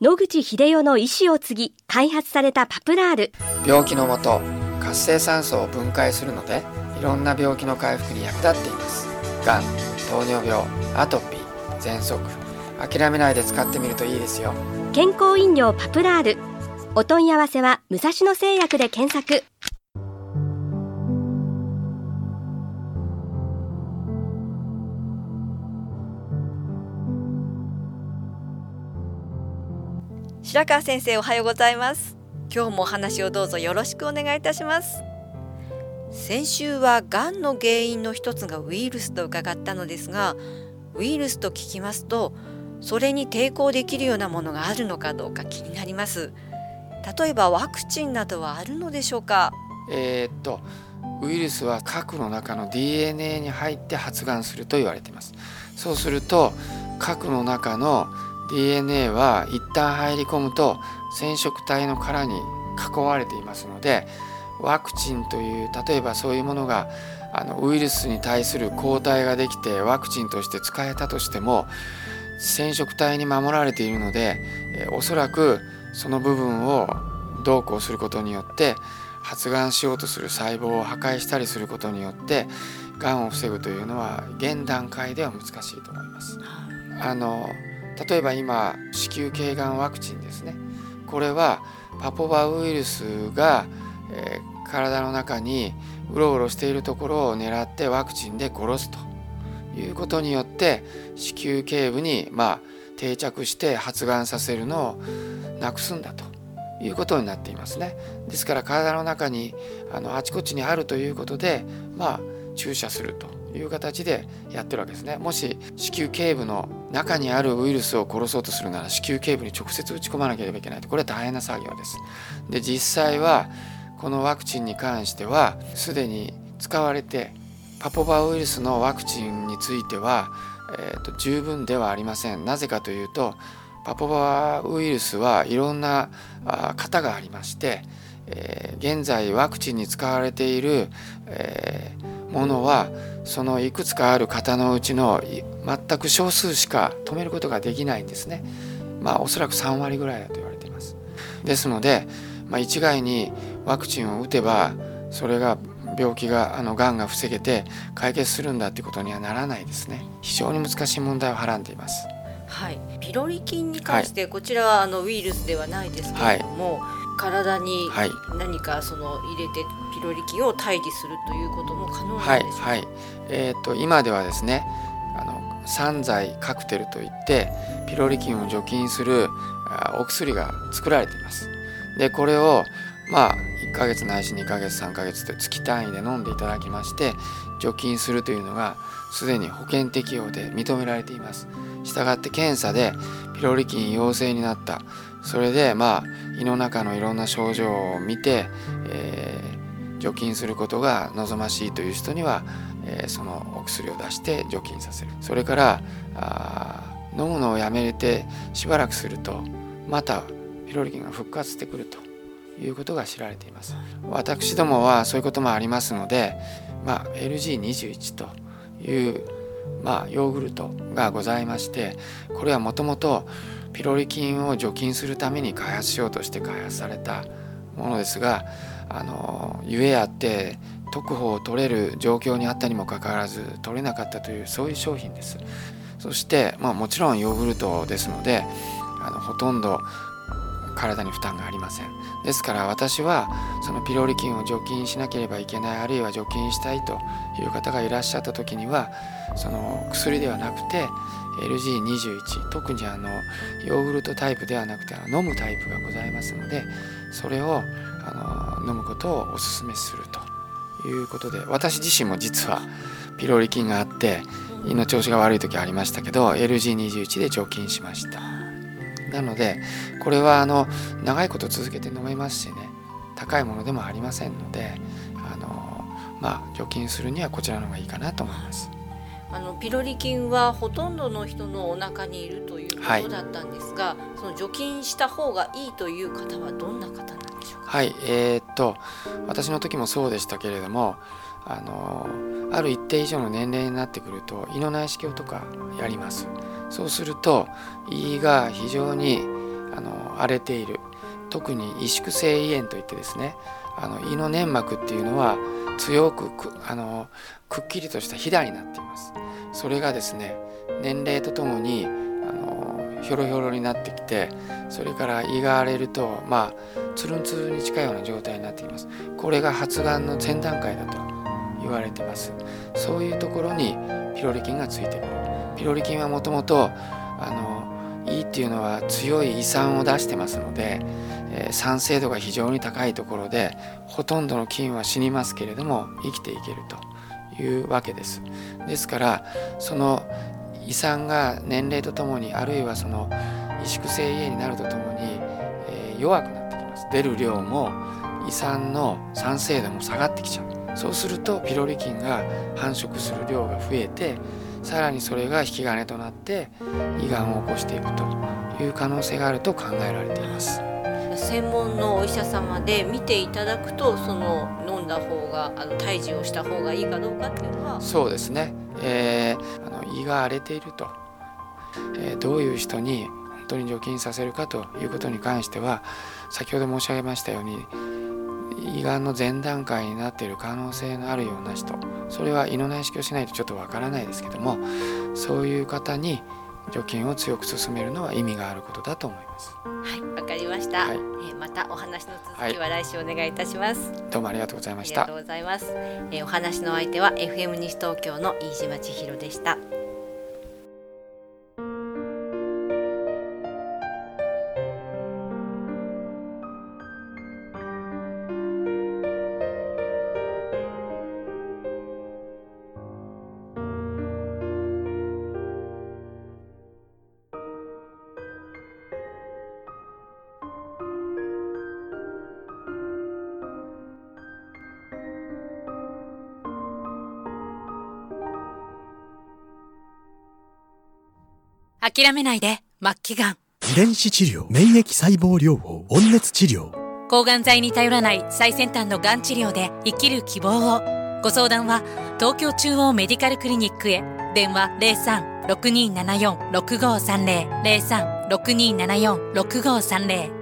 野口英世の意思を継ぎ開発されたパプラール。病気のもと活性酸素を分解するのでいろんな病気の回復に役立っています。がん糖尿病アトピー喘息。諦めないで使ってみるといいですよ。健康飲料パプラール。お問い合わせは武蔵野製薬で検索白川先生おはようございます。今日もお話をどうぞよろしくお願いいたします。先週はがんの原因の一つがウイルスと伺ったのですがウイルスと聞きますとそれに抵抗できるようなものがあるのかどうか気になります。例えばワクチンなどはあるのでしょうか？えー、っとウイルスは核の中の DNA に入って発がんすると言われています。そうすると核の中の DNA は一旦入り込むと染色体の殻に囲われていますのでワクチンという例えばそういうものがあのウイルスに対する抗体ができてワクチンとして使えたとしても染色体に守られているので、えおそらくその部分をどうこうすることによって発がんしようとする細胞を破壊したりすることによってがんを防ぐというのは現段階では難しいと思います。あの例えば今子宮頸がんワクチンですねこれはパポバウイルスが、えー、体の中にうろうろしているところを狙ってワクチンで殺すということによって子宮頸部にまあ定着して発がんさせるのをなくすんだということになっていますね。ですから体の中にあのあちこちにあるということでまあ注射するという形でやってるわけですね。もし子宮頸部の中にあるウイルスを殺そうとするなら子宮頸部に直接打ち込まなければいけないとこれは大変な作業です。で実際はこのワクチンに関してはすでに使われてパポバウイルスのワクチンについては、えーと、十分ではありませんなぜかというとパポバウイルスはいろんな型がありまして、えー、現在ワクチンに使われている、えー、ものはそのいくつかある型のうちの全く少数しか止めることができないんですね。まあおそらく3割ぐらいだと言われています。ですので、まあ、一概にワクチンを打てばそれが病気があのがんが防げて解決するんだっていうことにはならないですね。非常に難しい問題をはらんでいます。はい。ピロリ菌に関して、こちらはあのウイルスではないですけれども、はい、体に何かその入れてピロリ菌を退治するということも可能なんでしょうか、はい、はい、えーと、今ではですねあの散剤カクテルといってピロリ菌を除菌するお薬が作られています。でこれをまあ1ヶ月ないし2ヶ月3ヶ月と月単位で飲んでいただきまして除菌するというのがすでに保険適用で認められています。したがって検査でピロリ菌陽性になったそれでまあ胃の中のいろんな症状を見て、えー、除菌することが望ましいという人には、えー、そのお薬を出して除菌させる。それからあ飲むのをやめれてしばらくするとまたピロリ菌が復活してくるということが知られています。私どもはそういうこともありますので、まあ、LG21 という、まあ、ヨーグルトがございましてこれはもともとピロリ菌を除菌するために開発しようとして開発されたものですがあのゆえあって特保を取れる状況にあったにもかかわらず取れなかったというそういう商品です。そして、まあ、もちろんヨーグルトですのであのほとんど体に負担がありませんですから私はそのピロリ菌を除菌しなければいけないあるいは除菌したいという方がいらっしゃった時にはその薬ではなくて LG21 特にあのヨーグルトタイプではなくて飲むタイプがございますのでそれをあの飲むことをお勧めするということで私自身も実はピロリ菌があって胃の調子が悪い時ありましたけど LG21 で除菌しました。なのでこれはあの長いこと続けて飲めますしね高いものでもありませんのであのまあ除菌するにはこちらの方がいいかなと思います。あのピロリ菌はほとんどの人のお腹にいるということだったんですが、はい、その除菌した方がいいという方はどんな方なんでしょうか？はい、えー、っと私の時もそうでしたけれども、あのある一定以上の年齢になってくると胃の内視鏡とかやります。そうすると胃が非常にあの荒れている。特に萎縮性胃炎といってですねあの胃の粘膜っていうのは強くあのくっきりとしたひだになっています。それがですね年齢とともにあのひょろひょろになってきてそれから胃が荒れるとまあつるんつるんに近いような状態になってきます。これが発がんの前段階だと言われてます。そういうところにピロリ菌がついてくる。ピロリ菌はもともとあの胃っていうのは強い胃酸を出してますので、えー、酸性度が非常に高いところでほとんどの菌は死にますけれども生きていけるというわけです。ですからその胃酸が年齢とともにあるいはその萎縮性胃炎になるとともに、えー、弱くなってきます。出る量も胃酸の酸性度も下がってきちゃう。そうするとピロリ菌が繁殖する量が増えてさらにそれが引き金となって胃がんを起こしていくという可能性があると考えられています。専門のお医者様で見ていただくとその飲んだ方があの胎児をした方がいいかどうかっていうのは。そうですね、えー、あの胃が荒れていると、えー、どういう人に本当に除菌させるかということに関しては先ほど申し上げましたように胃がんの前段階になっている可能性のあるような人それは胃の内視鏡しないとちょっとわからないですけどもそういう方に除菌を強く進めるのは意味があることだと思います。はい、わかりました。はい、えー、またお話の続きは来週お願いいたします、はい、どうもありがとうございました。ありがとうございます。えー、お話の相手は FM 西東京の飯島千尋でした。諦めないで、末期がん。遺伝子治療、免疫細胞療法、温熱治療。抗がん剤に頼らない最先端のがん治療で生きる希望を。ご相談は、東京中央メディカルクリニックへ。電話03-6274-6530。03-6274-6530。